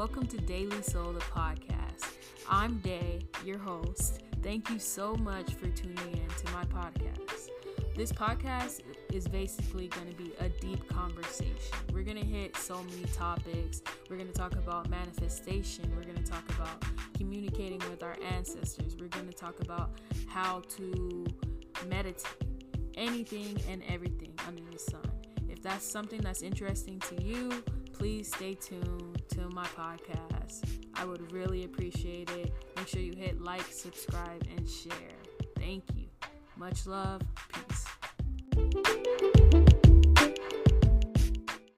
Welcome to Daily Soul, the podcast. I'm Day, your host. Thank you so much for tuning in to my podcast. This podcast is basically going to be a deep conversation. We're going to hit so many topics. We're going to talk about manifestation. We're going to talk about communicating with our ancestors. We're going to talk about how to meditate, anything and everything under the sun. If that's something that's interesting to you, please stay tuned to my podcast. I would really appreciate it. Make sure you hit like, subscribe, and share. Thank you. Much love. Peace.